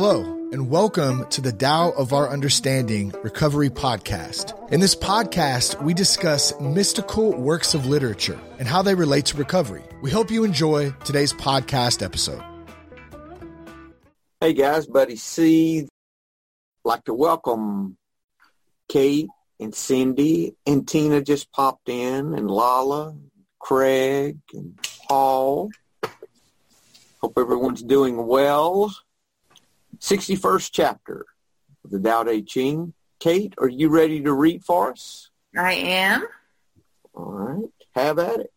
Hello, and welcome to the Tao of Our Understanding Recovery Podcast. In this podcast, we discuss mystical works of literature and how they relate to recovery. We hope you enjoy today's podcast episode. Hey guys, Buddy C. Like to welcome Kate and Cindy and Tina just popped in and Lala, Craig and Paul. Hope everyone's doing well. 61st chapter of the Tao Te Ching. Kate, are you ready to read for us? I am. All right. Have at it.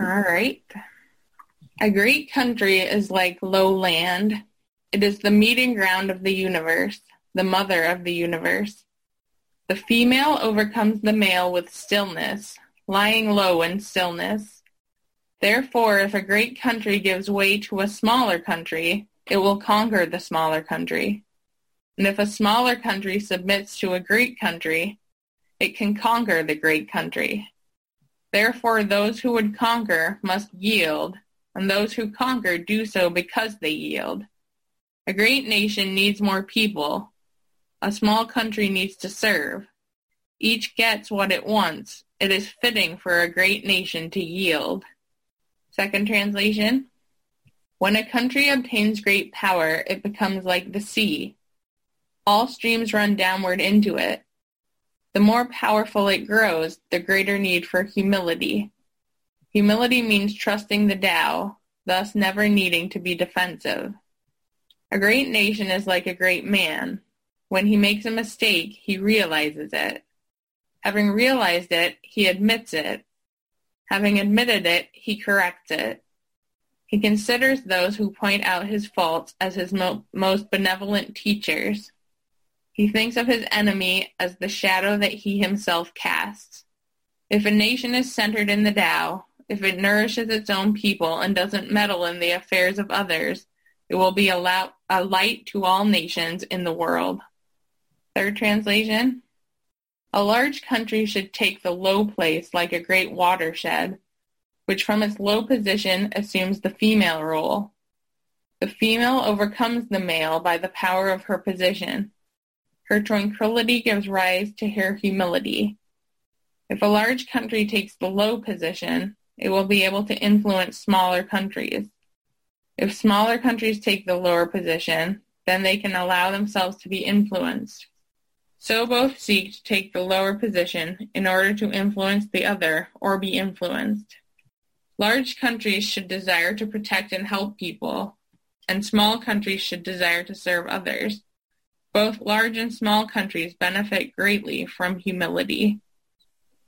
All right. A great country is like low land. It is the meeting ground of the universe, the mother of the universe. The female overcomes the male with stillness, lying low in stillness. Therefore, if a great country gives way to a smaller country, it will conquer the smaller country. And if a smaller country submits to a great country, it can conquer the great country. Therefore, those who would conquer must yield, and those who conquer do so because they yield. A great nation needs more people. A small country needs to serve. Each gets what it wants. It is fitting for a great nation to yield. Second translation. When a country obtains great power, it becomes like the sea. All streams run downward into it. The more powerful it grows, the greater need for humility. Humility means trusting the Tao, thus never needing to be defensive. A great nation is like a great man. When he makes a mistake, he realizes it. Having realized it, he admits it. Having admitted it, he corrects it. He considers those who point out his faults as his mo- most benevolent teachers. He thinks of his enemy as the shadow that he himself casts. If a nation is centered in the Tao, if it nourishes its own people and doesn't meddle in the affairs of others, it will be a, la- a light to all nations in the world. Third translation. A large country should take the low place like a great watershed which from its low position assumes the female role. The female overcomes the male by the power of her position. Her tranquility gives rise to her humility. If a large country takes the low position, it will be able to influence smaller countries. If smaller countries take the lower position, then they can allow themselves to be influenced. So both seek to take the lower position in order to influence the other or be influenced. Large countries should desire to protect and help people, and small countries should desire to serve others. Both large and small countries benefit greatly from humility.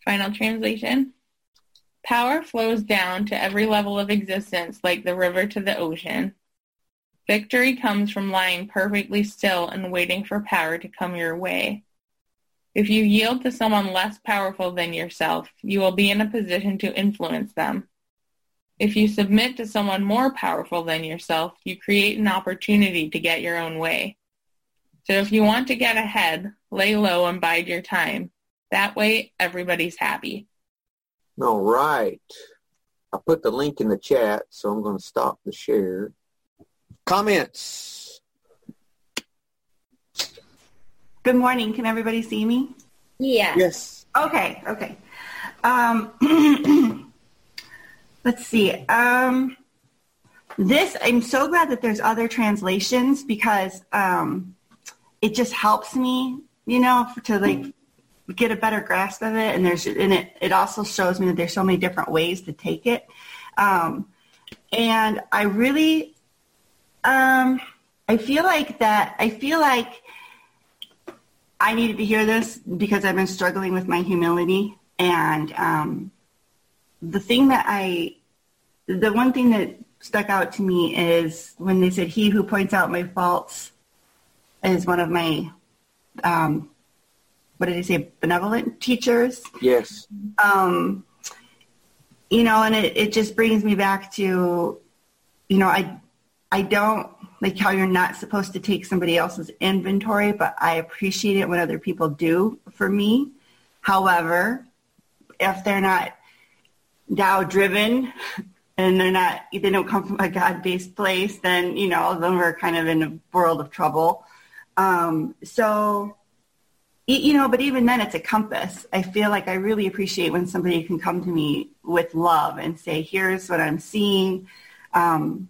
Final translation. Power flows down to every level of existence like the river to the ocean. Victory comes from lying perfectly still and waiting for power to come your way. If you yield to someone less powerful than yourself, you will be in a position to influence them. If you submit to someone more powerful than yourself, you create an opportunity to get your own way. So if you want to get ahead, lay low and bide your time. That way, everybody's happy. All right. I put the link in the chat, so I'm going to stop the share. Comments? Good morning. Can everybody see me? Yeah. Yes. Okay, okay. Um, Let's see. Um, this, I'm so glad that there's other translations because um, it just helps me, you know, to like get a better grasp of it. And there's, and it, it also shows me that there's so many different ways to take it. Um, and I really, um, I feel like that, I feel like I needed to hear this because I've been struggling with my humility and, um, the thing that I, the one thing that stuck out to me is when they said, "He who points out my faults is one of my, um, what did he say, benevolent teachers." Yes. Um, you know, and it, it just brings me back to, you know, I, I don't like how you're not supposed to take somebody else's inventory, but I appreciate it when other people do for me. However, if they're not Tao driven, and they're not, they don't come from a God-based place, then, you know, then we're kind of in a world of trouble. Um, so, you know, but even then it's a compass. I feel like I really appreciate when somebody can come to me with love and say, here's what I'm seeing. Um,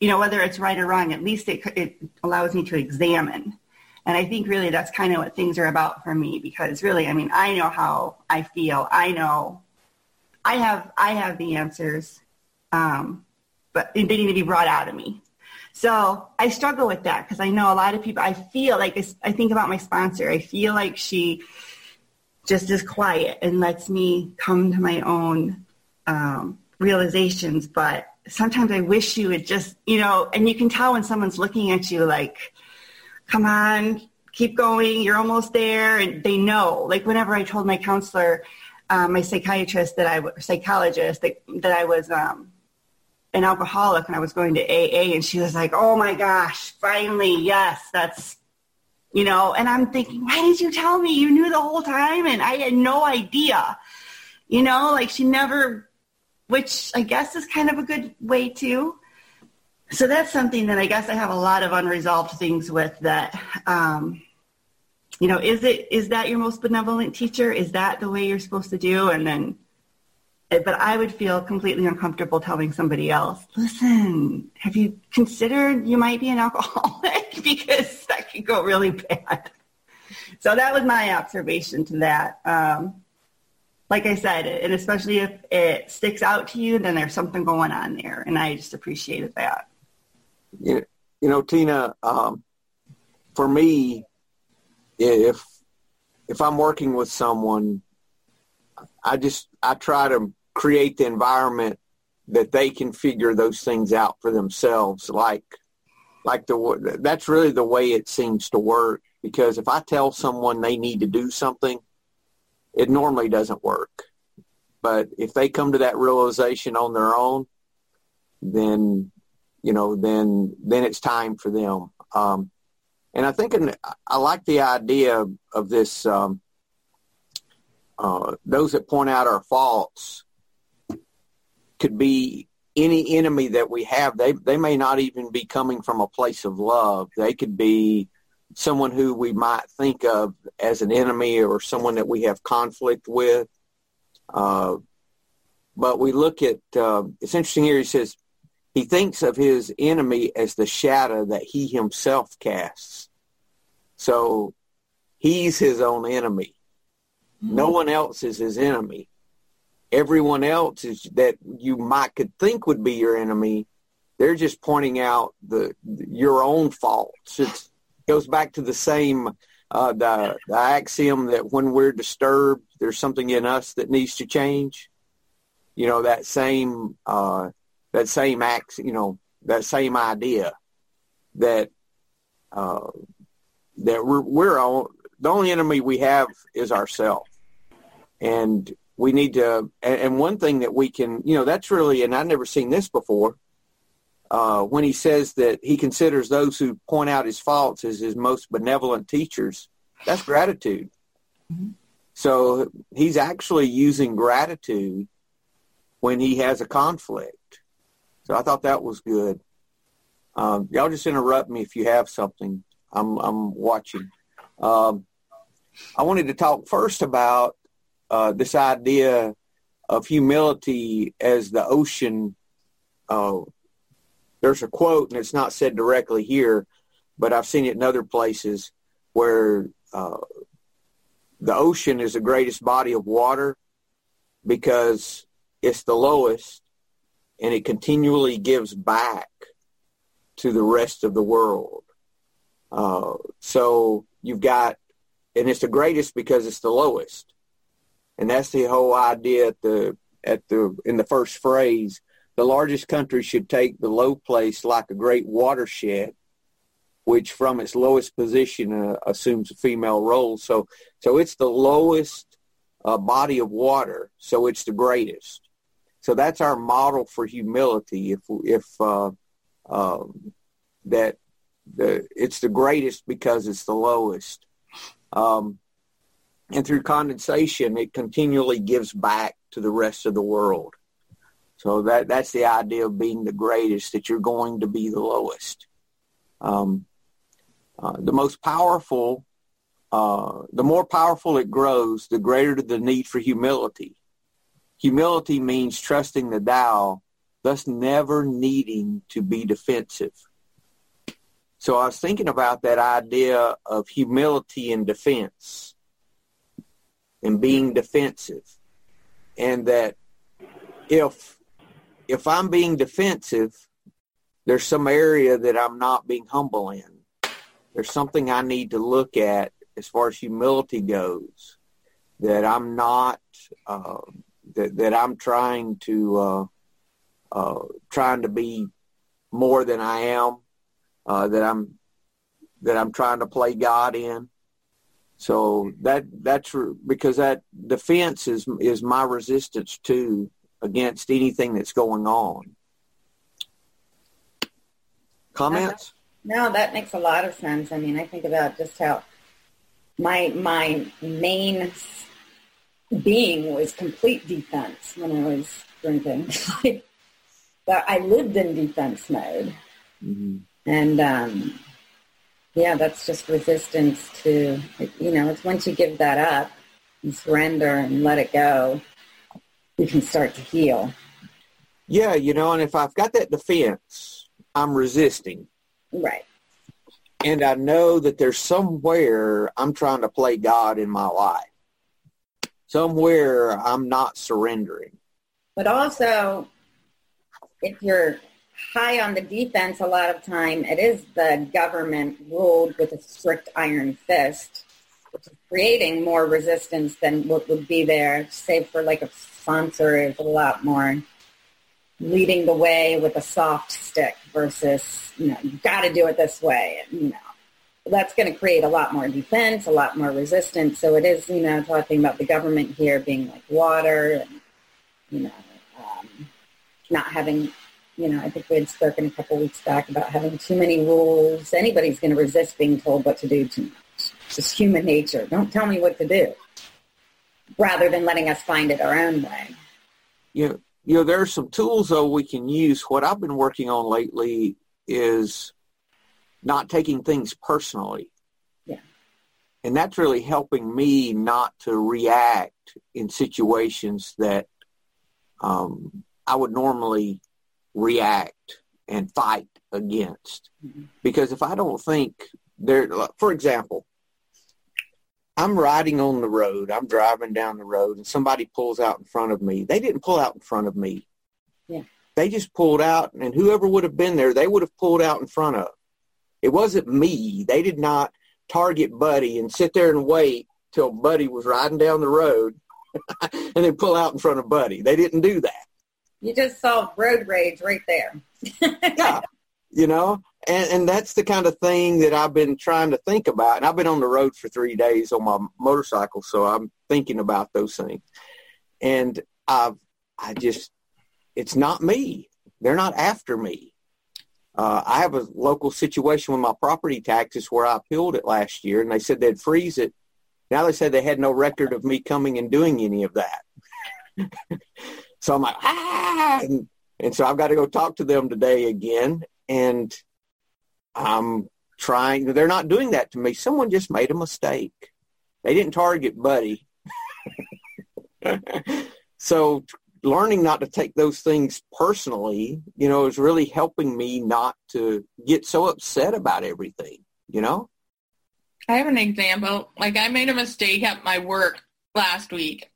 you know, whether it's right or wrong, at least it, it allows me to examine. And I think really that's kind of what things are about for me because really, I mean, I know how I feel. I know I have, I have the answers um, but they need to be brought out of me. So I struggle with that because I know a lot of people, I feel like, I think about my sponsor. I feel like she just is quiet and lets me come to my own um, realizations. But sometimes I wish you would just, you know, and you can tell when someone's looking at you like, come on, keep going, you're almost there. And they know, like whenever I told my counselor, um, my psychiatrist that I, psychologist that, that I was, um, an alcoholic and I was going to AA and she was like, oh my gosh, finally, yes, that's, you know, and I'm thinking, why did you tell me? You knew the whole time and I had no idea, you know, like she never, which I guess is kind of a good way too. So that's something that I guess I have a lot of unresolved things with that, um, you know, is it, is that your most benevolent teacher? Is that the way you're supposed to do? And then, but I would feel completely uncomfortable telling somebody else, listen, have you considered you might be an alcoholic? because that could go really bad. So that was my observation to that. Um, like I said, and especially if it sticks out to you, then there's something going on there. And I just appreciated that. You, you know, Tina, um, for me, if, if I'm working with someone, I just, I try to create the environment that they can figure those things out for themselves like like the that's really the way it seems to work because if I tell someone they need to do something it normally doesn't work. But if they come to that realization on their own then you know then then it's time for them. Um, and I think in, I like the idea of, this um, uh, those that point out our faults could be any enemy that we have. They they may not even be coming from a place of love. They could be someone who we might think of as an enemy or someone that we have conflict with. Uh, but we look at uh, it's interesting here. He says he thinks of his enemy as the shadow that he himself casts. So he's his own enemy. Mm-hmm. No one else is his enemy everyone else is that you might could think would be your enemy they're just pointing out the your own faults it goes back to the same uh, the, the axiom that when we're disturbed there's something in us that needs to change you know that same uh, that same ax you know that same idea that uh, that we're, we're all, the only enemy we have is ourselves and we need to, and, and one thing that we can, you know, that's really, and I've never seen this before, uh, when he says that he considers those who point out his faults as his most benevolent teachers, that's gratitude. Mm-hmm. So he's actually using gratitude when he has a conflict. So I thought that was good. Um, y'all just interrupt me if you have something. I'm I'm watching. Um, I wanted to talk first about uh, this idea of humility as the ocean. Uh, there's a quote, and it's not said directly here, but I've seen it in other places where uh, the ocean is the greatest body of water because it's the lowest and it continually gives back to the rest of the world. Uh, so you've got, and it's the greatest because it's the lowest and that's the whole idea at the at the in the first phrase. The largest country should take the low place like a great watershed, which from its lowest position uh, assumes a female role. So so it's the lowest uh, body of water, so it's the greatest. So that's our model for humility. If if uh, um, that the it's the greatest because it's the lowest. Um, and through condensation, it continually gives back to the rest of the world. So that that's the idea of being the greatest, that you're going to be the lowest. Um, uh, the most powerful, uh, the more powerful it grows, the greater the need for humility. Humility means trusting the Tao, thus never needing to be defensive. So I was thinking about that idea of humility and defense and being defensive. And that if if I'm being defensive, there's some area that I'm not being humble in. There's something I need to look at as far as humility goes that I'm not uh, that that I'm trying to uh, uh, trying to be more than I am. Uh, that I'm that I'm trying to play God in. So that that's because that defense is is my resistance too against anything that's going on. Comments? No, that makes a lot of sense. I mean, I think about just how my my main being was complete defense when I was drinking. but I lived in defense mode, mm-hmm. and um, yeah, that's just resistance to you know. It's once you give that up and surrender and let it go, you can start to heal. Yeah, you know, and if I've got that defense, I'm resisting. Right. And I know that there's somewhere I'm trying to play God in my life. Somewhere I'm not surrendering. But also, if you're high on the defense a lot of time, it is the government ruled with a strict iron fist, which is creating more resistance than what would be there, save for like a sponsor is a lot more leading the way with a soft stick versus, you know, you've got to do it this way. You know, that's going to create a lot more defense, a lot more resistance. So it is, you know, talking about the government here being like water and, you know, um, not having, you know, I think we had spoken a couple weeks back about having too many rules. Anybody's going to resist being told what to do too much. It's just human nature. Don't tell me what to do rather than letting us find it our own way. Know, you know, there are some tools though we can use. What I've been working on lately is not taking things personally. Yeah. And that's really helping me not to react in situations that um, I would normally react and fight against. Mm-hmm. Because if I don't think there, for example, I'm riding on the road. I'm driving down the road and somebody pulls out in front of me. They didn't pull out in front of me. Yeah. They just pulled out and whoever would have been there, they would have pulled out in front of. It wasn't me. They did not target Buddy and sit there and wait till Buddy was riding down the road and then pull out in front of Buddy. They didn't do that. You just saw road rage right there. yeah. You know, and, and that's the kind of thing that I've been trying to think about. And I've been on the road for three days on my motorcycle, so I'm thinking about those things. And I've, I just, it's not me. They're not after me. Uh, I have a local situation with my property taxes where I appealed it last year, and they said they'd freeze it. Now they said they had no record of me coming and doing any of that. so I'm like, ah, and, and so I've got to go talk to them today again. And I'm trying. They're not doing that to me. Someone just made a mistake. They didn't target Buddy. so learning not to take those things personally, you know, is really helping me not to get so upset about everything, you know? I have an example. Like I made a mistake at my work last week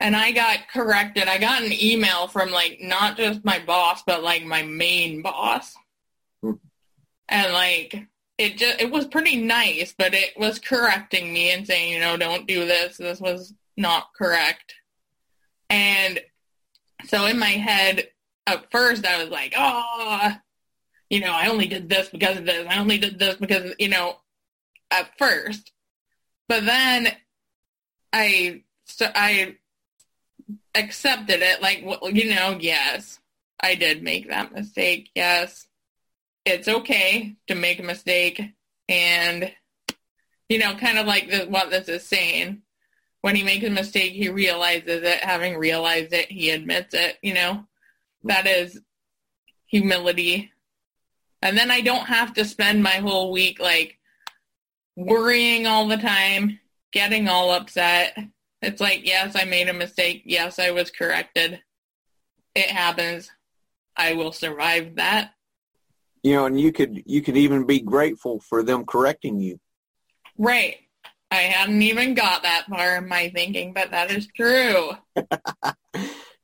and I got corrected. I got an email from like not just my boss, but like my main boss hmm. and like it just it was pretty nice, but it was correcting me and saying, you know, don't do this. This was not correct. And so in my head, at first I was like, oh, you know, I only did this because of this. I only did this because, you know, at first. But then I, so I accepted it like, well, you know, yes, I did make that mistake. Yes it's okay to make a mistake and you know kind of like the, what this is saying when he makes a mistake he realizes it having realized it he admits it you know That is humility. And then I don't have to spend my whole week like worrying all the time, getting all upset. It's like, yes, I made a mistake. Yes, I was corrected. It happens. I will survive that. You know, and you could you could even be grateful for them correcting you. Right. I hadn't even got that far in my thinking, but that is true.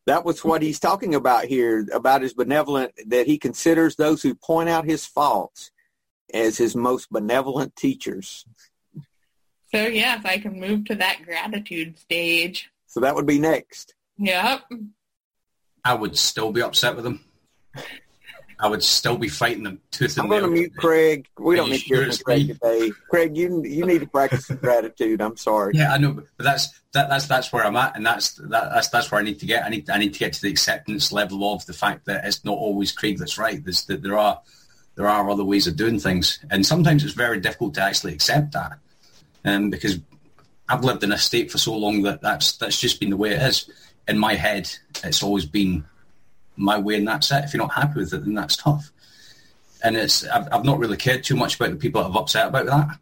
that was what he's talking about here about his benevolent that he considers those who point out his faults as his most benevolent teachers. So yes, I can move to that gratitude stage. So that would be next. Yep. I would still be upset with him. I would still be fighting them tooth and I'm going to mute Craig. We don't need to hear from Craig today. Craig, you you need to practice some gratitude. I'm sorry. Yeah, I know, but that's that, that's that's where I'm at, and that's that, that's that's where I need to get. I need I need to get to the acceptance level of the fact that it's not always Craig that's right. There's that there are there are other ways of doing things, and sometimes it's very difficult to actually accept that, um, because I've lived in a state for so long that that's that's just been the way it is. In my head, it's always been my way, and that's it. If you're not happy with it, then that's tough. And it's I've, I've not really cared too much about the people that have upset about that,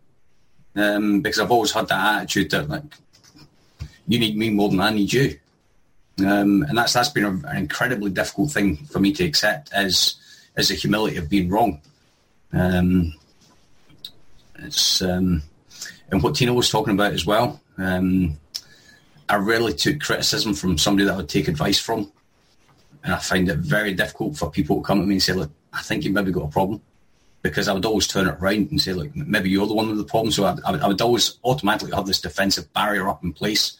um, because I've always had that attitude that like you need me more than I need you. Um, and that's that's been a, an incredibly difficult thing for me to accept as as the humility of being wrong. Um, it's um, and what Tina was talking about as well. Um, I rarely took criticism from somebody that I would take advice from, and I find it very difficult for people to come to me and say, "Look, I think you've maybe got a problem," because I would always turn it around and say, "Look, maybe you're the one with the problem." So I, I, would, I would always automatically have this defensive barrier up in place,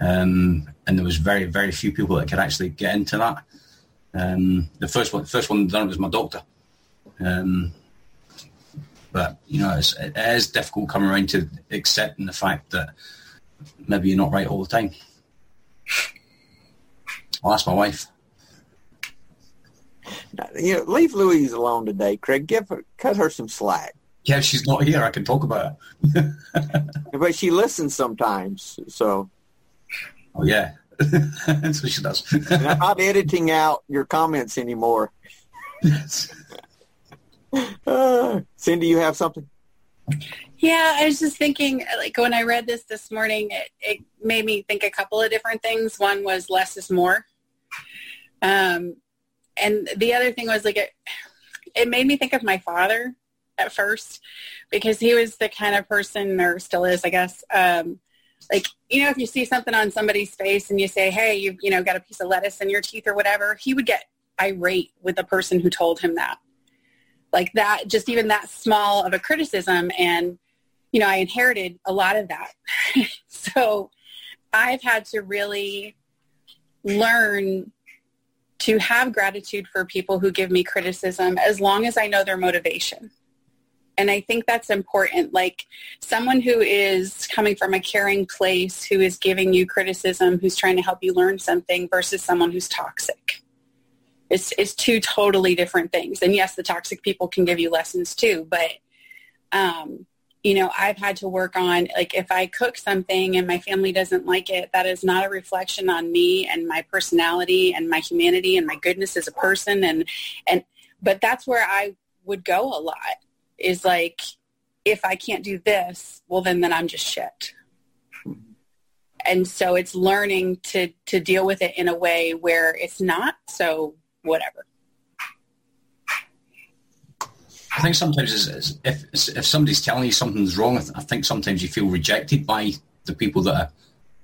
um, and there was very, very few people that could actually get into that. Um, the first one, first one done was my doctor. Um, but you know, it's, it is difficult coming around to accepting the fact that maybe you're not right all the time. I'll ask my wife. You know, leave Louise alone today, Craig. Give her cut her some slack. Yeah, she's not here, I can talk about it. But she listens sometimes, so Oh yeah, that's what she does. and I'm not editing out your comments anymore. Uh, Cindy, you have something? Yeah, I was just thinking, like when I read this this morning, it, it made me think a couple of different things. One was less is more. Um, and the other thing was like, it, it made me think of my father at first because he was the kind of person, or still is, I guess, um, like, you know, if you see something on somebody's face and you say, hey, you've, you know, got a piece of lettuce in your teeth or whatever, he would get irate with the person who told him that. Like that just even that small of a criticism and you know i inherited a lot of that. So i've had to really learn to have gratitude for people who give me criticism as long as i know their motivation. And i think that's important. Like someone who is coming from a caring place who is giving you criticism who's trying to help you learn something versus someone who's toxic. It's, it's two totally different things. And yes, the toxic people can give you lessons too, but, um, you know, I've had to work on, like, if I cook something and my family doesn't like it, that is not a reflection on me and my personality and my humanity and my goodness as a person. And, and, but that's where I would go a lot is like, if I can't do this, well, then, then I'm just shit. And so it's learning to, to deal with it in a way where it's not so whatever. I think sometimes it's, it's, if if somebody's telling you something's wrong, I, th- I think sometimes you feel rejected by the people that are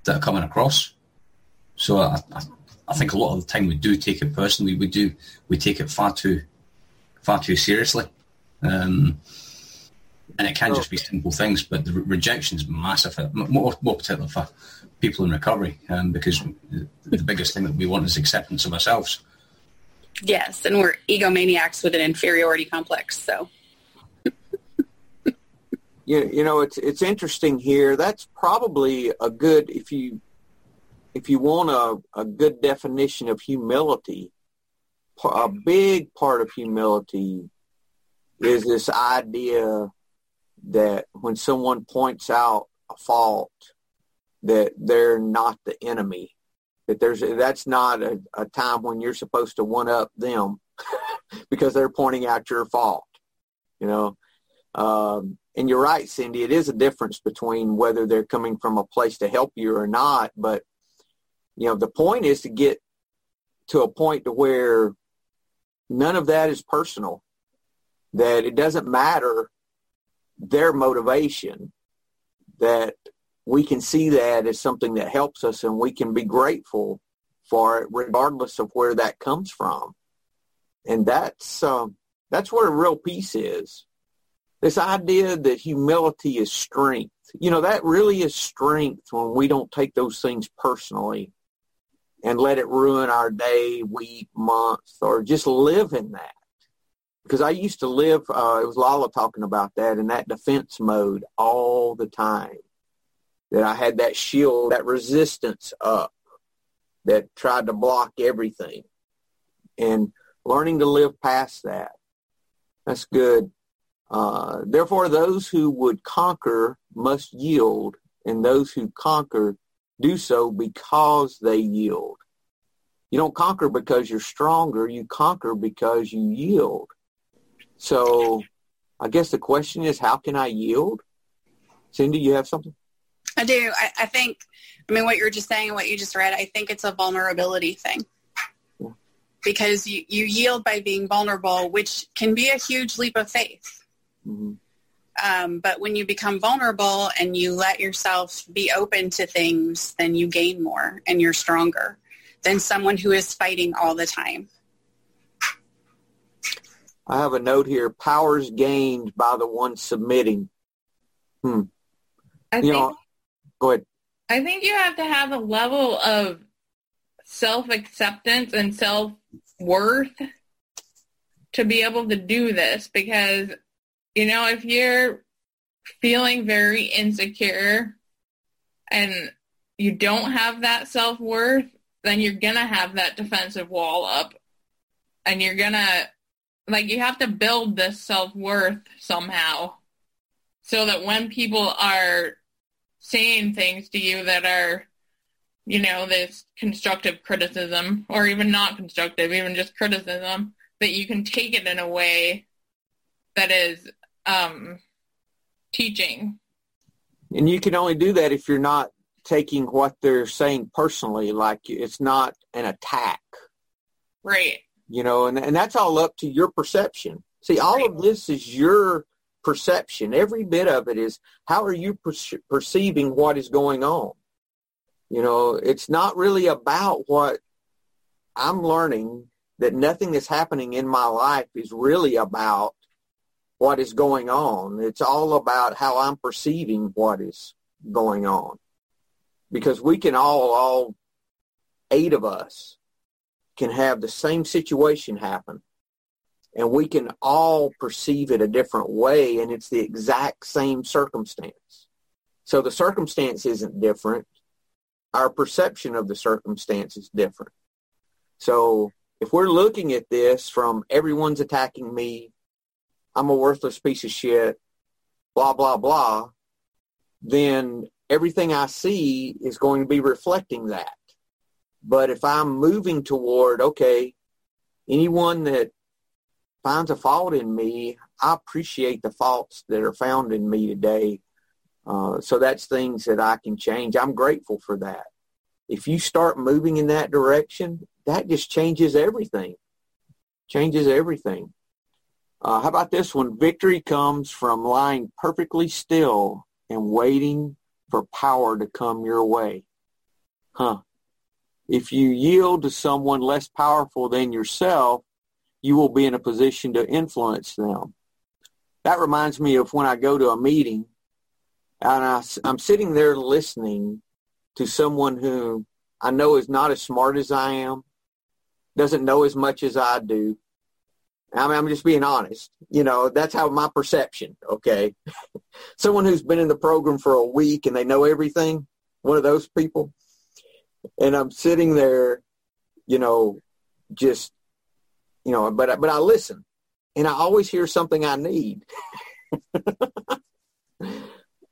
that are coming across. So I, I, I think a lot of the time we do take it personally. We do we take it far too far too seriously, um, and it can just be simple things. But the re- rejection's massive, uh, more more particularly for people in recovery, um, because the, the biggest thing that we want is acceptance of ourselves. Yes, and we're egomaniacs with an inferiority complex. So You, you know, it's it's interesting here. That's probably a good if you if you want a, a good definition of humility. A big part of humility is this idea that when someone points out a fault, that they're not the enemy, that there's that's not a, a time when you're supposed to one up them because they're pointing out your fault. You know, um, and you're right, Cindy. It is a difference between whether they're coming from a place to help you or not. But you know, the point is to get to a point to where none of that is personal. That it doesn't matter their motivation. That we can see that as something that helps us and we can be grateful for it regardless of where that comes from. And that's, um, that's where real peace is. This idea that humility is strength. You know, that really is strength when we don't take those things personally and let it ruin our day, week, month, or just live in that. Because I used to live, uh, it was Lala talking about that, in that defense mode all the time that I had that shield, that resistance up that tried to block everything. And learning to live past that. That's good. Uh, therefore, those who would conquer must yield, and those who conquer do so because they yield. You don't conquer because you're stronger. You conquer because you yield. So I guess the question is, how can I yield? Cindy, you have something? I do. I, I think, I mean, what you were just saying and what you just read, I think it's a vulnerability thing. Because you, you yield by being vulnerable, which can be a huge leap of faith. Mm-hmm. Um, but when you become vulnerable and you let yourself be open to things, then you gain more and you're stronger than someone who is fighting all the time. I have a note here. Powers gained by the one submitting. Hmm. I you think know, Go ahead. I think you have to have a level of self-acceptance and self-worth to be able to do this because, you know, if you're feeling very insecure and you don't have that self-worth, then you're going to have that defensive wall up and you're going to, like, you have to build this self-worth somehow so that when people are saying things to you that are, you know, this constructive criticism or even not constructive, even just criticism, that you can take it in a way that is um, teaching. And you can only do that if you're not taking what they're saying personally, like it's not an attack. Right. You know, and, and that's all up to your perception. See, all right. of this is your perception. Every bit of it is how are you per- perceiving what is going on? You know, it's not really about what I'm learning that nothing that's happening in my life is really about what is going on. It's all about how I'm perceiving what is going on. Because we can all, all eight of us can have the same situation happen and we can all perceive it a different way and it's the exact same circumstance. So the circumstance isn't different. Our perception of the circumstance is different. So if we're looking at this from everyone's attacking me, I'm a worthless piece of shit, blah, blah, blah, then everything I see is going to be reflecting that. But if I'm moving toward, okay, anyone that finds a fault in me, I appreciate the faults that are found in me today. Uh, so that's things that I can change. I'm grateful for that. If you start moving in that direction, that just changes everything. Changes everything. Uh, how about this one? Victory comes from lying perfectly still and waiting for power to come your way. Huh. If you yield to someone less powerful than yourself, you will be in a position to influence them. That reminds me of when I go to a meeting and I, I'm sitting there listening to someone who I know is not as smart as I am, doesn't know as much as I do. I mean, I'm just being honest. You know, that's how my perception, okay? someone who's been in the program for a week and they know everything, one of those people. And I'm sitting there, you know, just you know, but but I listen, and I always hear something I need.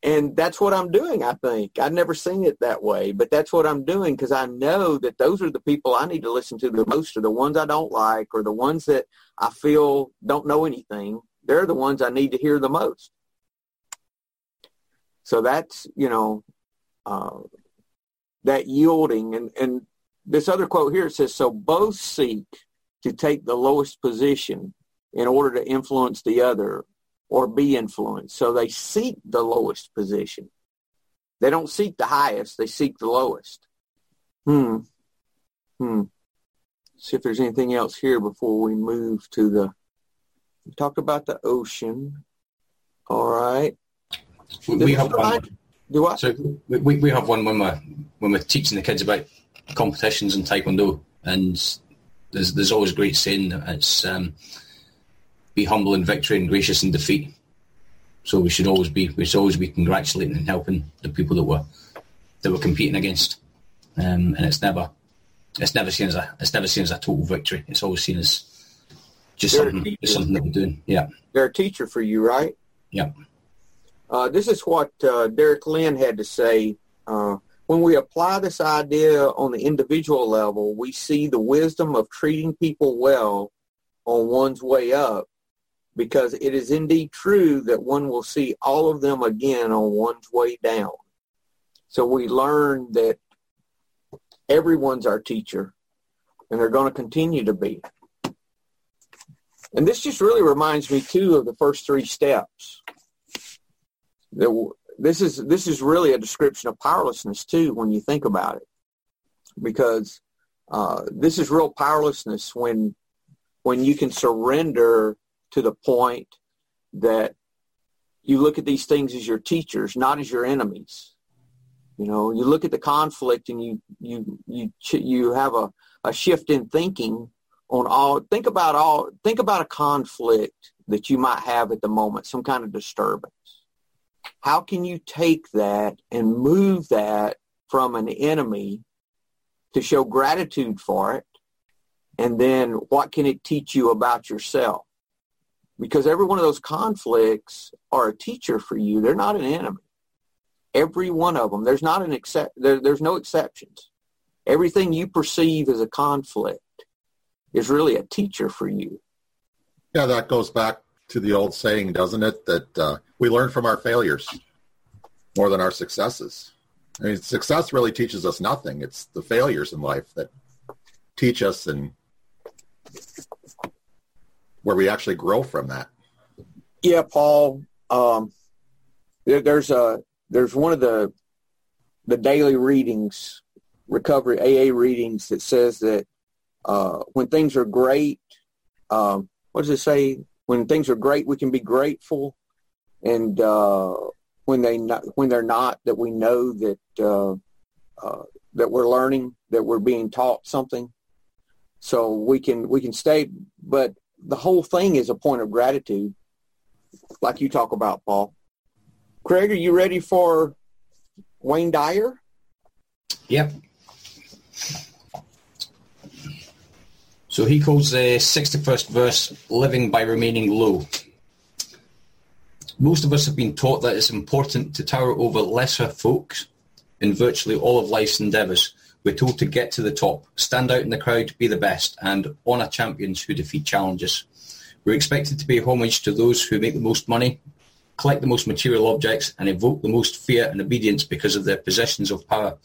and that's what I'm doing, I think. I've never seen it that way, but that's what I'm doing because I know that those are the people I need to listen to the most, are the ones I don't like, or the ones that I feel don't know anything. They're the ones I need to hear the most. So that's, you know, uh, that yielding. And, and this other quote here says, so both seek to take the lowest position in order to influence the other or be influenced. So they seek the lowest position. They don't seek the highest, they seek the lowest. Hmm. Hmm. See if there's anything else here before we move to the we talked about the ocean. All right. We, have one. Do I? So we, we have one when we're when we're teaching the kids about competitions in Taekwondo, and there's there's always a great saying that it's um, be humble in victory and gracious in defeat. So we should always be we should always be congratulating and helping the people that we're that we're competing against, um, and it's never it's never seen as a it's never seen as a total victory. It's always seen as just They're something just something that we're doing. Yeah, They're a teacher for you, right? yeah. Uh, this is what uh, Derek Lin had to say. Uh, when we apply this idea on the individual level, we see the wisdom of treating people well on one's way up because it is indeed true that one will see all of them again on one's way down. So we learn that everyone's our teacher and they're going to continue to be. And this just really reminds me too of the first three steps this is this is really a description of powerlessness too when you think about it, because uh, this is real powerlessness when when you can surrender to the point that you look at these things as your teachers, not as your enemies. You know, you look at the conflict and you you you you have a, a shift in thinking on all. Think about all. Think about a conflict that you might have at the moment, some kind of disturbance how can you take that and move that from an enemy to show gratitude for it? And then what can it teach you about yourself? Because every one of those conflicts are a teacher for you. They're not an enemy. Every one of them. There's not an except. There, there's no exceptions. Everything you perceive as a conflict is really a teacher for you. Yeah, that goes back to the old saying, doesn't it? That uh, we learn from our failures more than our successes. I mean, success really teaches us nothing. It's the failures in life that teach us and where we actually grow from that. Yeah, Paul. Um, there, there's a there's one of the the daily readings, recovery AA readings that says that uh, when things are great, um, what does it say? When things are great, we can be grateful, and uh, when they not, when they're not, that we know that uh, uh, that we're learning, that we're being taught something. So we can we can stay, but the whole thing is a point of gratitude, like you talk about, Paul. Craig, are you ready for Wayne Dyer? Yep. So he calls the 61st verse living by remaining low. Most of us have been taught that it's important to tower over lesser folks in virtually all of life's endeavours. We're told to get to the top, stand out in the crowd, be the best, and honour champions who defeat challenges. We're expected to pay homage to those who make the most money, collect the most material objects, and evoke the most fear and obedience because of their possessions of power,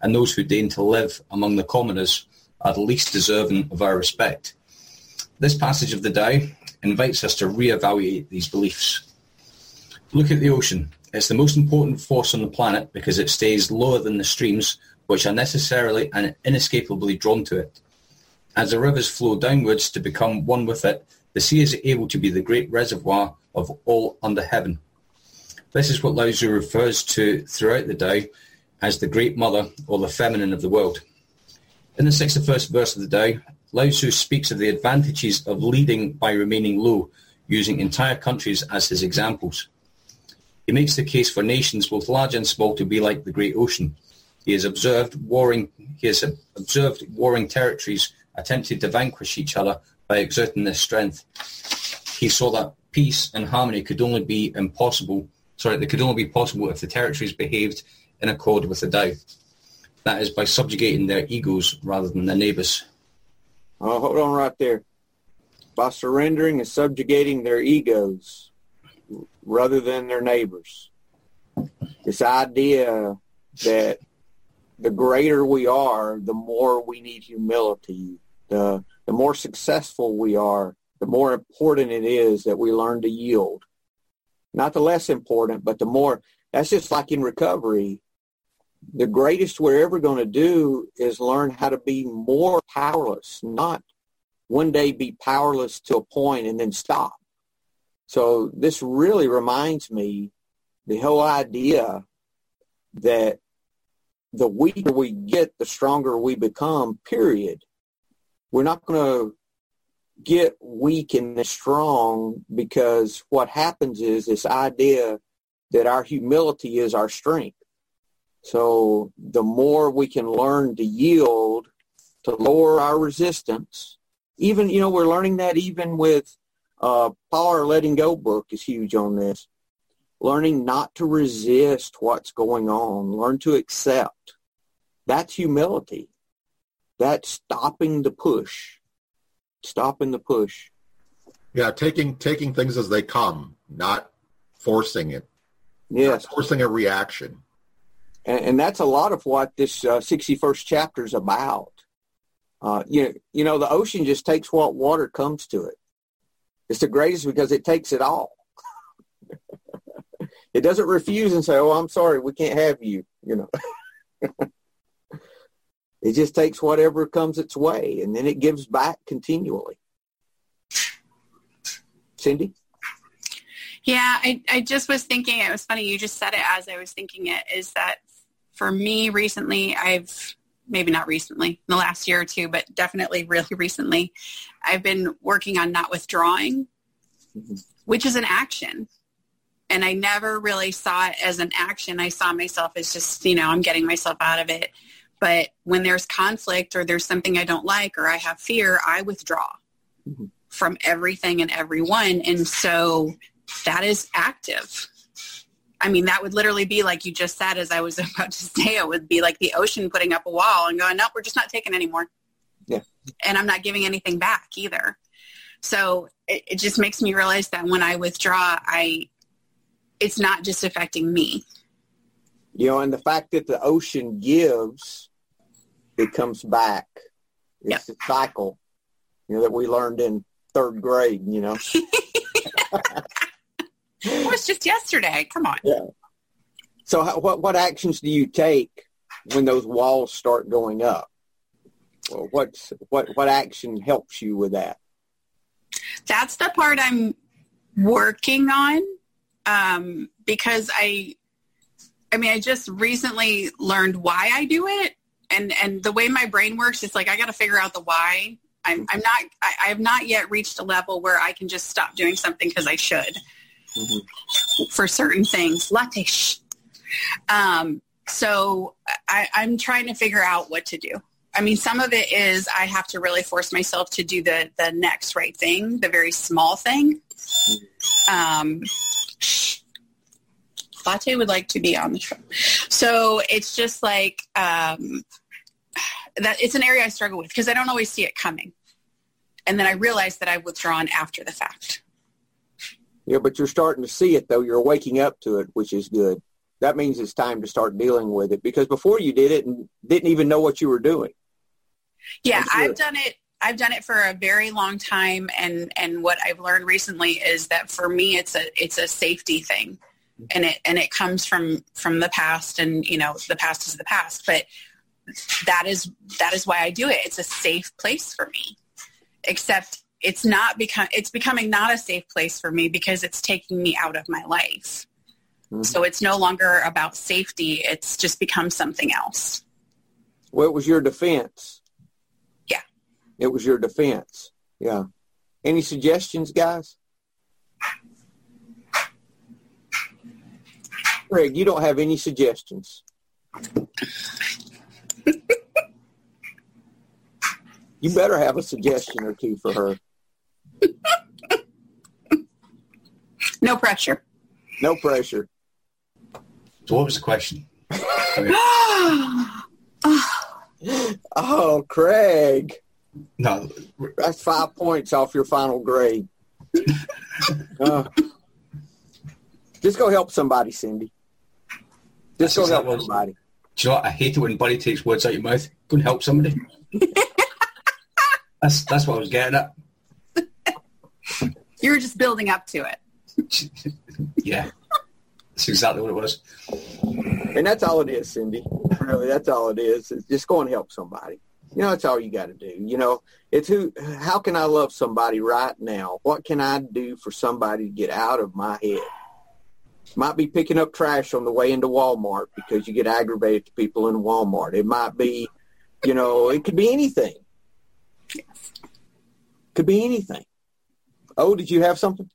and those who deign to live among the commoners are the least deserving of our respect. This passage of the day invites us to re-evaluate these beliefs. Look at the ocean. It's the most important force on the planet because it stays lower than the streams which are necessarily and inescapably drawn to it. As the rivers flow downwards to become one with it, the sea is able to be the great reservoir of all under heaven. This is what Lao Tzu refers to throughout the Tao as the great mother or the feminine of the world. In the 61st verse of the Tao, Lao Tzu speaks of the advantages of leading by remaining low, using entire countries as his examples. He makes the case for nations both large and small to be like the great ocean. He has observed warring, he has observed warring territories attempting to vanquish each other by exerting their strength. He saw that peace and harmony could only be impossible sorry, they could only be possible if the territories behaved in accord with the Tao. That is by subjugating their egos rather than their neighbours. Oh, hold on right there. By surrendering and subjugating their egos rather than their neighbors. This idea that the greater we are, the more we need humility. The, the more successful we are, the more important it is that we learn to yield. Not the less important, but the more, that's just like in recovery. The greatest we're ever going to do is learn how to be more powerless, not one day be powerless to a point and then stop. So this really reminds me the whole idea that the weaker we get, the stronger we become, period. We're not going to get weak and strong because what happens is this idea that our humility is our strength. So the more we can learn to yield, to lower our resistance, even, you know, we're learning that even with uh, Paul, our letting go book is huge on this. Learning not to resist what's going on. Learn to accept. That's humility. That's stopping the push. Stopping the push. Yeah, taking taking things as they come, not forcing it. Yes. Not forcing a reaction. And, and, that's a lot of what this uh, 61st chapter is about. Uh, you, you know, the ocean just takes what water comes to it. It's the greatest because it takes it all. it doesn't refuse and say, "Oh, I'm sorry, we can't have you." You know, it just takes whatever comes its way, and then it gives back continually. Cindy. Yeah, I, I just was thinking, it was funny, you just said it as I was thinking it, is that for me recently, I've, maybe not recently, in the last year or two, but definitely really recently, I've been working on not withdrawing, mm-hmm. which is an action. And I never really saw it as an action. I saw myself as just, you know, I'm getting myself out of it. But when there's conflict or there's something I don't like or I have fear, I withdraw mm-hmm. from everything and everyone. And so that is active. I mean, that would literally be like you just said, as I was about to say, it would be like the ocean putting up a wall and going, nope, we're just not taking anymore. Yeah. And I'm not giving anything back either. So it, it just makes me realize that when I withdraw, I, it's not just affecting me. You know, and the fact that the ocean gives, it comes back. It's yep. a cycle, you know, that we learned in third grade, you know. it was just yesterday. Come on. Yeah. So how, what, what actions do you take when those walls start going up? Well, what's, what, what action helps you with that? That's the part I'm working on um, because I, I mean, I just recently learned why I do it. And, and the way my brain works, it's like I got to figure out the why. I'm, I'm not, I, I have not yet reached a level where I can just stop doing something because I should for certain things. Latte. Um, so I, I'm trying to figure out what to do. I mean, some of it is I have to really force myself to do the the next right thing, the very small thing. Um, Latte would like to be on the show, so it's just like um, that. It's an area I struggle with because I don't always see it coming, and then I realize that I've withdrawn after the fact. Yeah, but you're starting to see it though. You're waking up to it, which is good. That means it's time to start dealing with it because before you did it and didn't even know what you were doing. Yeah, I've done it. I've done it for a very long time, and and what I've learned recently is that for me, it's a it's a safety thing, and it and it comes from from the past, and you know the past is the past, but that is that is why I do it. It's a safe place for me. Except it's not become it's becoming not a safe place for me because it's taking me out of my life. Mm-hmm. So it's no longer about safety. It's just become something else. Well, it was your defense. Yeah. It was your defense. Yeah. Any suggestions, guys? Greg, you don't have any suggestions. you better have a suggestion or two for her. No pressure. No pressure. So what was the question? Oh, Craig, No, that's five points off your final grade. Uh, just go help somebody, Cindy. Just That's go help exactly what- somebody. do you know what? I hate it when Buddy takes words out of your mouth. Go and help somebody. that's that's what I was getting at. You were just building up to it. Yeah, that's exactly what it was. And that's all it is, Cindy. Really, that's all it is. is just go and help somebody. You know, that's all you got to do. You know, it's who. How can I love somebody right now? What can I do for somebody to get out of my head? Might be picking up trash on the way into Walmart because you get aggravated to people in Walmart. It might be, you know, it could be anything. Yes. Could be anything. Oh, did you have something?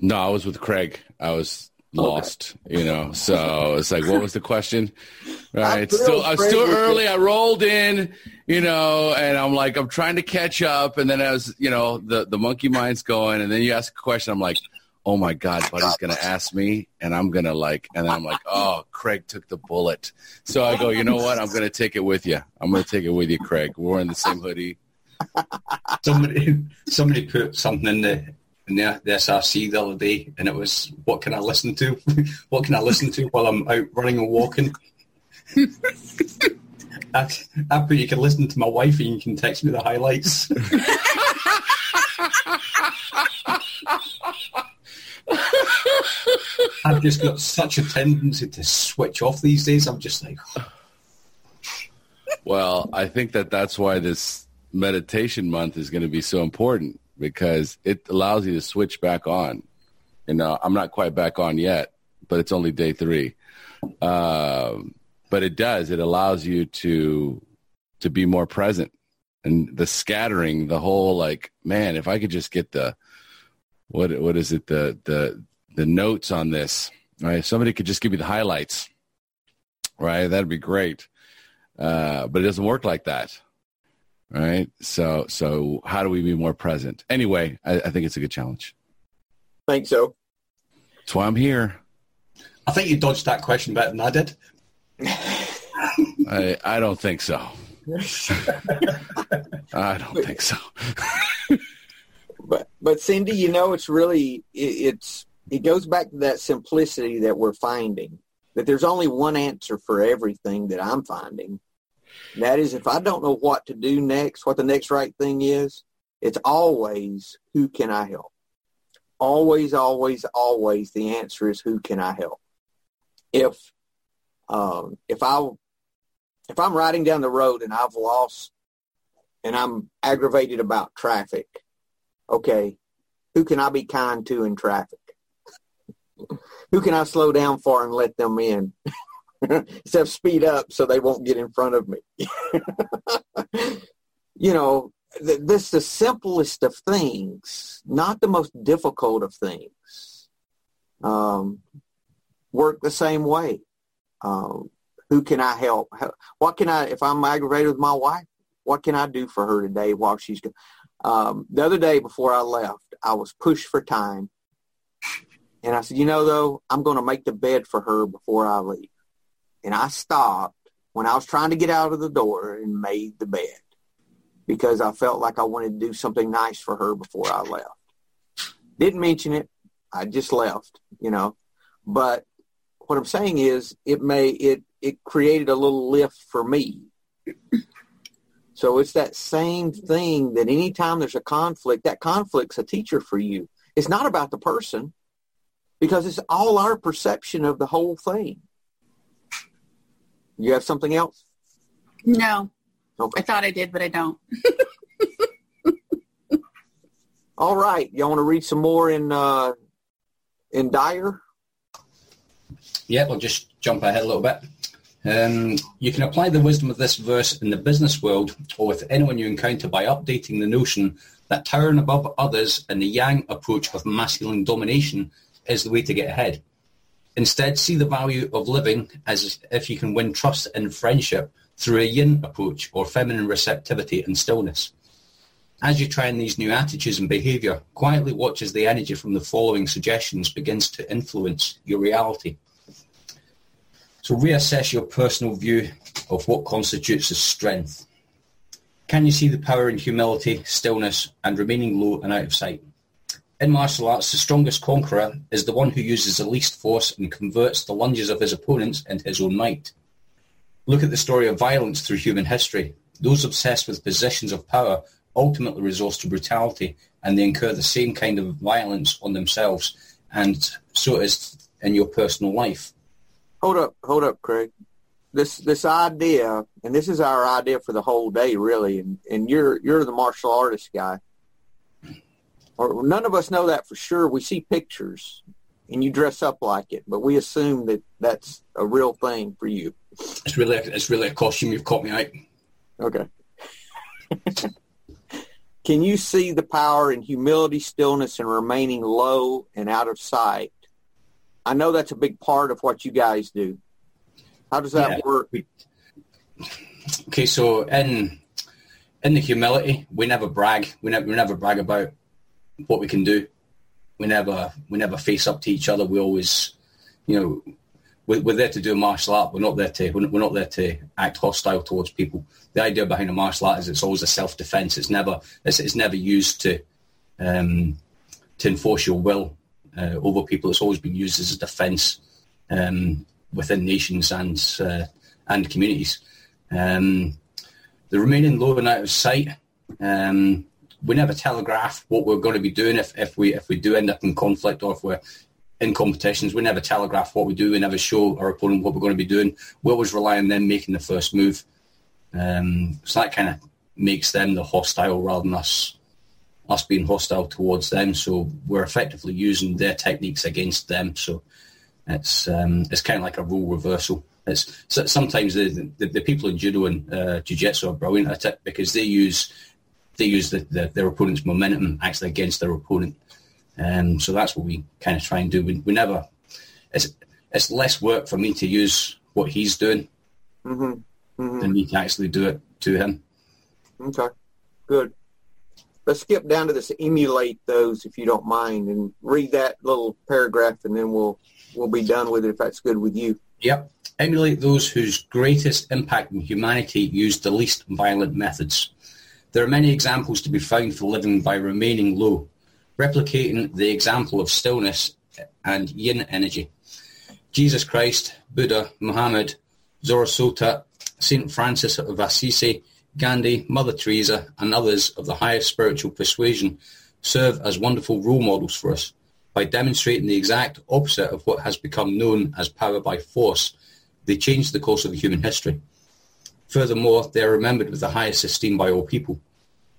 No, I was with Craig. I was lost, you know. So it's like, what was the question? Right. It's still, I'm uh, still Craig was early. I rolled in, you know, and I'm like, I'm trying to catch up. And then as you know, the the monkey mind's going, and then you ask a question. I'm like, oh my god, Buddy's gonna ask me, and I'm gonna like, and then I'm like, oh, Craig took the bullet. So I go, you know what? I'm gonna take it with you. I'm gonna take it with you, Craig. We're wearing the same hoodie. Somebody somebody put something in the in the, the SRC the other day, and it was, "What can I listen to? what can I listen to while I'm out running and walking?" I, I put, "You can listen to my wife, and you can text me the highlights." I've just got such a tendency to switch off these days. I'm just like, Well, I think that that's why this meditation month is going to be so important because it allows you to switch back on. You know, I'm not quite back on yet, but it's only day three. Um, but it does. It allows you to to be more present and the scattering, the whole like, man, if I could just get the what what is it the the the notes on this, right? Somebody could just give me the highlights, right? That'd be great uh, but it doesn't work like that right so so how do we be more present anyway I, I think it's a good challenge Think so. that's why i'm here I think you dodged that question better than I did. i i don't think so i don't think so But but Cindy, you know, it's really it, it's it goes back to that simplicity that we're finding. That there's only one answer for everything that I'm finding. That is, if I don't know what to do next, what the next right thing is, it's always who can I help. Always, always, always. The answer is who can I help. If um, if I if I'm riding down the road and I've lost and I'm aggravated about traffic, okay, who can I be kind to in traffic? who can I slow down for and let them in? Of speed up so they won't get in front of me. you know, th- this the simplest of things, not the most difficult of things. Um, work the same way. Um, who can I help? What can I, if I'm aggravated with my wife, what can I do for her today while she's go- um, the other day before I left, I was pushed for time. And I said, you know, though, I'm going to make the bed for her before I leave. And I stopped when I was trying to get out of the door and made the bed because I felt like I wanted to do something nice for her before I left. Didn't mention it. I just left, you know. But what I'm saying is it may, it, it created a little lift for me. So it's that same thing that anytime there's a conflict, that conflict's a teacher for you. It's not about the person because it's all our perception of the whole thing. You have something else? No, Okay. I thought I did, but I don't. All right. Y'all want to read some more in uh, in Dyer? Yeah, we'll just jump ahead a little bit. Um, you can apply the wisdom of this verse in the business world or with anyone you encounter by updating the notion that towering above others and the yang approach of masculine domination is the way to get ahead. Instead, see the value of living as if you can win trust and friendship through a yin approach or feminine receptivity and stillness. As you try in these new attitudes and behavior, quietly watch as the energy from the following suggestions begins to influence your reality. So reassess your personal view of what constitutes as strength. Can you see the power in humility, stillness, and remaining low and out of sight? In martial arts, the strongest conqueror is the one who uses the least force and converts the lunges of his opponents into his own might. Look at the story of violence through human history. Those obsessed with positions of power ultimately resort to brutality and they incur the same kind of violence on themselves. And so it is in your personal life. Hold up, hold up, Craig. This this idea, and this is our idea for the whole day, really. And and you're you're the martial artist guy. Or none of us know that for sure. We see pictures, and you dress up like it, but we assume that that's a real thing for you. It's really it's really a costume. You've caught me out. Okay. Can you see the power in humility, stillness, and remaining low and out of sight I know that's a big part of what you guys do. How does that yeah. work? Okay, so in in the humility, we never brag. We never we never brag about what we can do. We never we never face up to each other. We always, you know, we're, we're there to do a martial art. We're not there to we're not there to act hostile towards people. The idea behind a martial art is it's always a self defense. It's never it's, it's never used to um, to enforce your will uh, over people. It's always been used as a defence um, within nations and uh, and communities. Um, the remaining low and out of sight. Um, we never telegraph what we're going to be doing if, if we if we do end up in conflict or if we're in competitions. We never telegraph what we do. We never show our opponent what we're going to be doing. We always rely on them making the first move. Um, so that kind of makes them the hostile rather than us us being hostile towards them. So we're effectively using their techniques against them. So it's um, it's kind of like a role reversal. It's so sometimes the, the, the people in judo and uh, jiu-jitsu are brilliant at it because they use they use the, the, their opponent's momentum actually against their opponent. Um, so that's what we kind of try and do. We, we never it's it's less work for me to use what he's doing mm-hmm. Mm-hmm. than me to actually do it to him. Okay, good let's skip down to this emulate those if you don't mind and read that little paragraph and then we'll we'll be done with it if that's good with you yep emulate those whose greatest impact on humanity used the least violent methods there are many examples to be found for living by remaining low replicating the example of stillness and yin energy jesus christ buddha muhammad zoroaster saint francis of assisi Gandhi, Mother Teresa, and others of the highest spiritual persuasion serve as wonderful role models for us by demonstrating the exact opposite of what has become known as power by force. They changed the course of human history. Furthermore, they are remembered with the highest esteem by all people.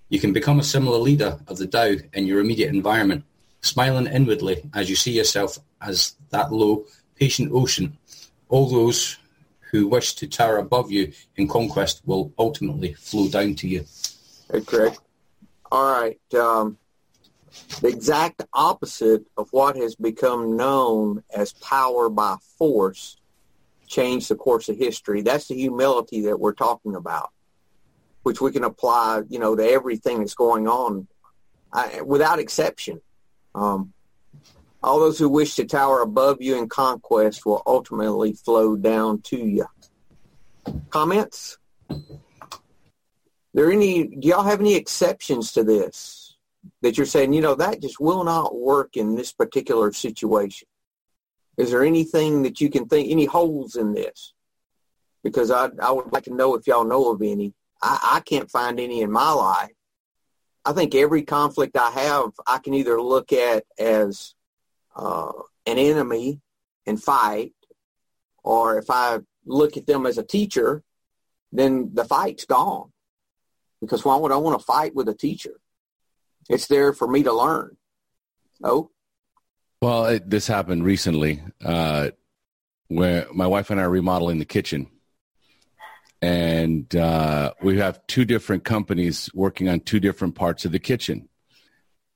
You can become a similar leader of the Tao in your immediate environment, smiling inwardly as you see yourself as that low, patient ocean. All those who wish to tower above you in conquest will ultimately flow down to you. Craig. All right. Um, the exact opposite of what has become known as power by force changed the course of history. That's the humility that we're talking about, which we can apply, you know, to everything that's going on I, without exception. Um, all those who wish to tower above you in conquest will ultimately flow down to you. Comments? There any? Do y'all have any exceptions to this that you're saying? You know that just will not work in this particular situation. Is there anything that you can think? Any holes in this? Because I I would like to know if y'all know of any. I, I can't find any in my life. I think every conflict I have, I can either look at as uh, an enemy and fight, or if I look at them as a teacher, then the fight's gone. Because why would I want to fight with a teacher? It's there for me to learn. Oh. Well, it, this happened recently, uh, where my wife and I are remodeling the kitchen, and uh, we have two different companies working on two different parts of the kitchen.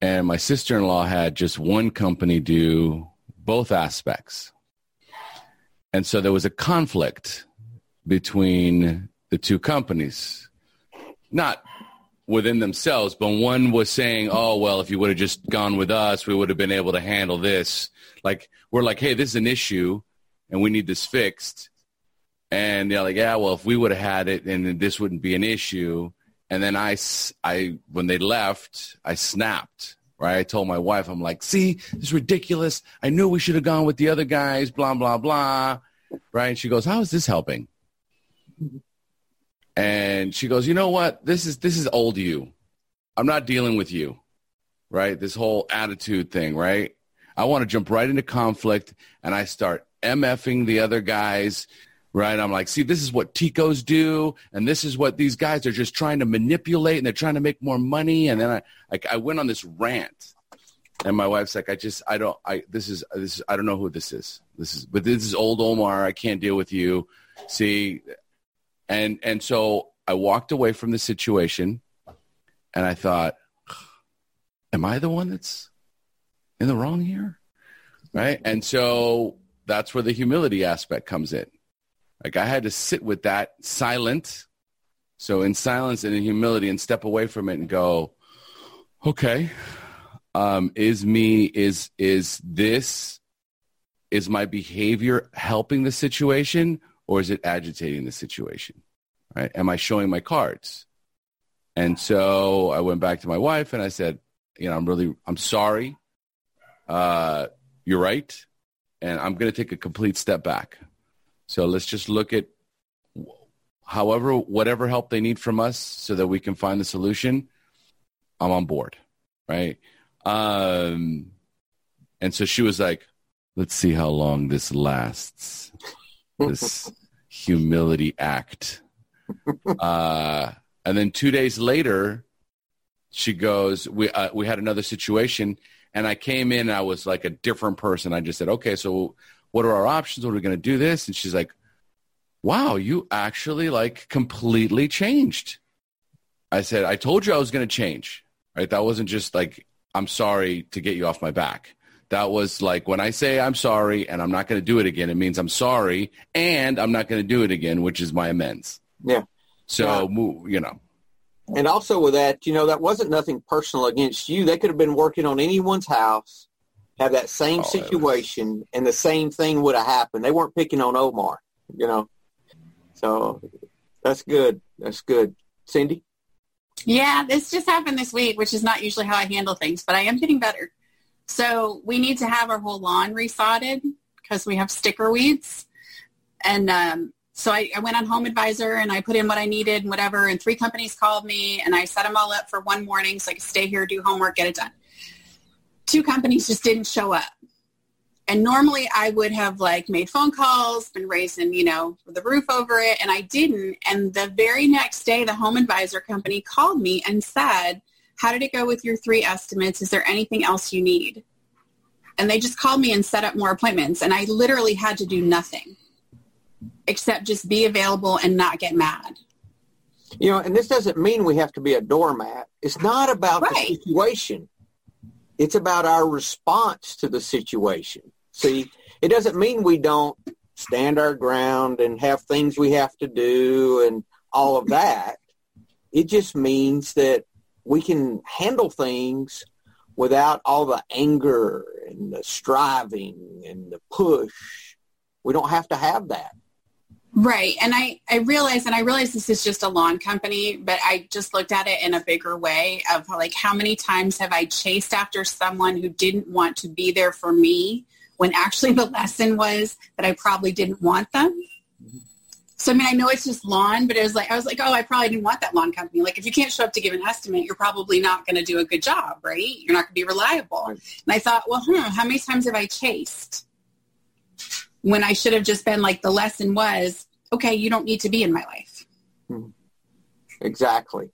And my sister-in-law had just one company do both aspects. And so there was a conflict between the two companies. Not within themselves but one was saying oh well if you would have just gone with us we would have been able to handle this. Like we're like hey this is an issue and we need this fixed And they're like, yeah, well, if we would have had it, and this wouldn't be an issue. And then I, I, when they left, I snapped. Right, I told my wife, I'm like, see, this is ridiculous. I knew we should have gone with the other guys. Blah blah blah. Right, and she goes, how is this helping? And she goes, you know what? This is this is old you. I'm not dealing with you. Right, this whole attitude thing. Right, I want to jump right into conflict, and I start mfing the other guys right? I'm like, see, this is what Ticos do, and this is what these guys are just trying to manipulate, and they're trying to make more money. And then I, like, I went on this rant, and my wife's like, I just, I don't, I, this is, this is, I don't know who this is. This is, but this is old Omar. I can't deal with you. See, and and so I walked away from the situation, and I thought, am I the one that's in the wrong here? Right, and so that's where the humility aspect comes in like I had to sit with that silent. So in silence and in humility and step away from it and go, okay, um, is me, is, is this, is my behavior helping the situation or is it agitating the situation? Right? Am I showing my cards? And so I went back to my wife and I said, you know, I'm really, I'm sorry. Uh, you're right. And I'm going to take a complete step back. So let's just look at however, whatever help they need from us so that we can find the solution. I'm on board. Right. Um, and so she was like, let's see how long this lasts. This humility act. Uh, and then two days later, she goes, we, uh, we had another situation and I came in I was like a different person. I just said, okay, so what are our options? What are we going to do this? And she's like, wow, you actually like completely changed. I said, I told you I was going to change, right? That wasn't just like, I'm sorry to get you off my back. That was like when I say I'm sorry and I'm not going to do it again, it means I'm sorry and I'm not going to do it again, which is my amends. Yeah. So, you know. And also with that, you know, that wasn't nothing personal against you. They could have been working on anyone's house have that same oh, situation was... and the same thing would have happened. They weren't picking on Omar, you know. So that's good. That's good. Cindy? Yeah, this just happened this week, which is not usually how I handle things, but I am getting better. So we need to have our whole lawn resodded because we have sticker weeds. And um, so I, I, went on Home Advisor and I put in what I needed and whatever. And three companies called me and I set them all up for one morning so I could stay here, do homework, get it done two companies just didn't show up. And normally I would have like made phone calls, been raising, you know, the roof over it, and I didn't. And the very next day, the home advisor company called me and said, how did it go with your three estimates? Is there anything else you need? And they just called me and set up more appointments. And I literally had to do nothing except just be available and not get mad. You know, and this doesn't mean we have to be a doormat. It's not about right. the situation. It's about our response to the situation. See, it doesn't mean we don't stand our ground and have things we have to do and all of that. It just means that we can handle things without all the anger and the striving and the push. We don't have to have that. Right. And I, I realize, and I realize this is just a lawn company, but I just looked at it in a bigger way of like how many times have I chased after someone who didn't want to be there for me when actually the lesson was that I probably didn't want them. So I mean, I know it's just lawn, but it was like I was like, oh, I probably didn't want that lawn company. Like, if you can't show up to give an estimate, you're probably not going to do a good job, right? You're not going to be reliable. And I thought, well, hmm, how many times have I chased? When I should have just been like, the lesson was, okay, you don't need to be in my life. Hmm. Exactly.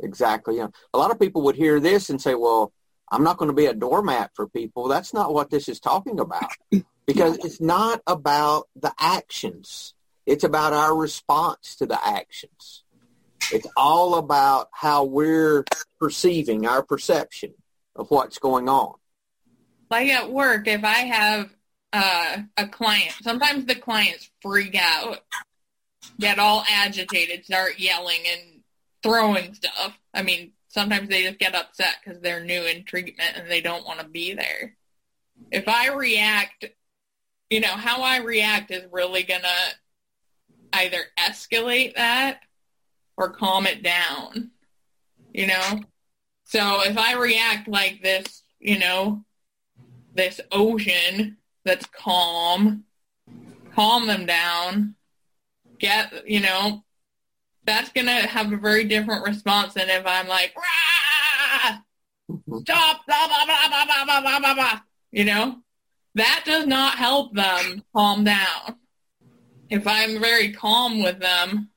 Exactly. Yeah. A lot of people would hear this and say, well, I'm not going to be a doormat for people. That's not what this is talking about because it's not about the actions. It's about our response to the actions. It's all about how we're perceiving our perception of what's going on. Like at work, if I have uh, a client. Sometimes the clients freak out, get all agitated, start yelling and throwing stuff. I mean, sometimes they just get upset because they're new in treatment and they don't want to be there. If I react, you know, how I react is really going to either escalate that or calm it down. You know? So if I react like this, you know, this ocean that's calm, calm them down, get, you know, that's going to have a very different response than if I'm like, Rah! Mm-hmm. stop, blah, blah, blah, blah, blah, blah, blah, blah, blah. You know, that does not help them calm down. If I'm very calm with them,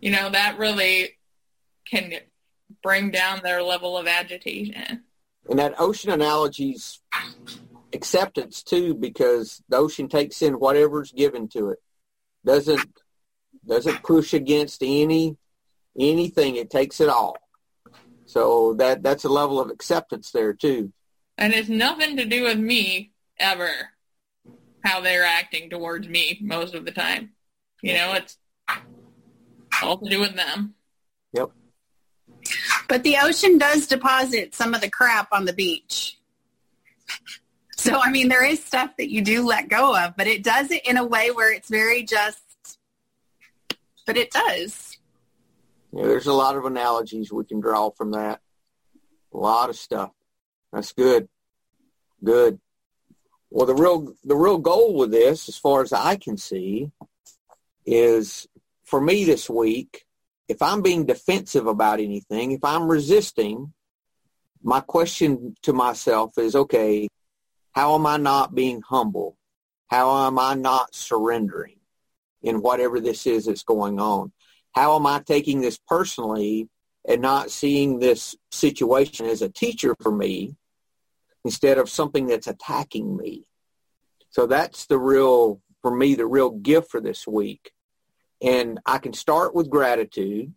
you know, that really can bring down their level of agitation. And that ocean analogy's acceptance too, because the ocean takes in whatever's given to it. Doesn't doesn't push against any anything. It takes it all. So that that's a level of acceptance there too. And it's nothing to do with me ever. How they're acting towards me most of the time. You know, it's all to do with them. Yep. But the ocean does deposit some of the crap on the beach. So, I mean, there is stuff that you do let go of, but it does it in a way where it's very just, but it does. Yeah, there's a lot of analogies we can draw from that. A lot of stuff. That's good. Good. Well, the real the real goal with this, as far as I can see, is for me this week. If I'm being defensive about anything, if I'm resisting, my question to myself is, okay, how am I not being humble? How am I not surrendering in whatever this is that's going on? How am I taking this personally and not seeing this situation as a teacher for me instead of something that's attacking me? So that's the real, for me, the real gift for this week. And I can start with gratitude.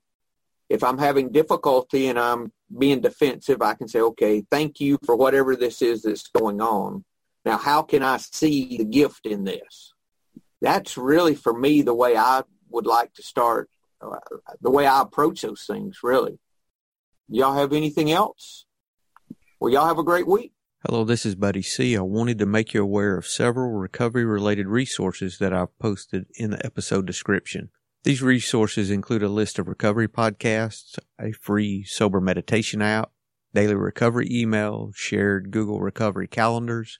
If I'm having difficulty and I'm being defensive, I can say, okay, thank you for whatever this is that's going on. Now, how can I see the gift in this? That's really, for me, the way I would like to start, uh, the way I approach those things, really. Y'all have anything else? Well, y'all have a great week. Hello, this is Buddy C. I wanted to make you aware of several recovery related resources that I've posted in the episode description. These resources include a list of recovery podcasts, a free sober meditation app, daily recovery email, shared Google recovery calendars.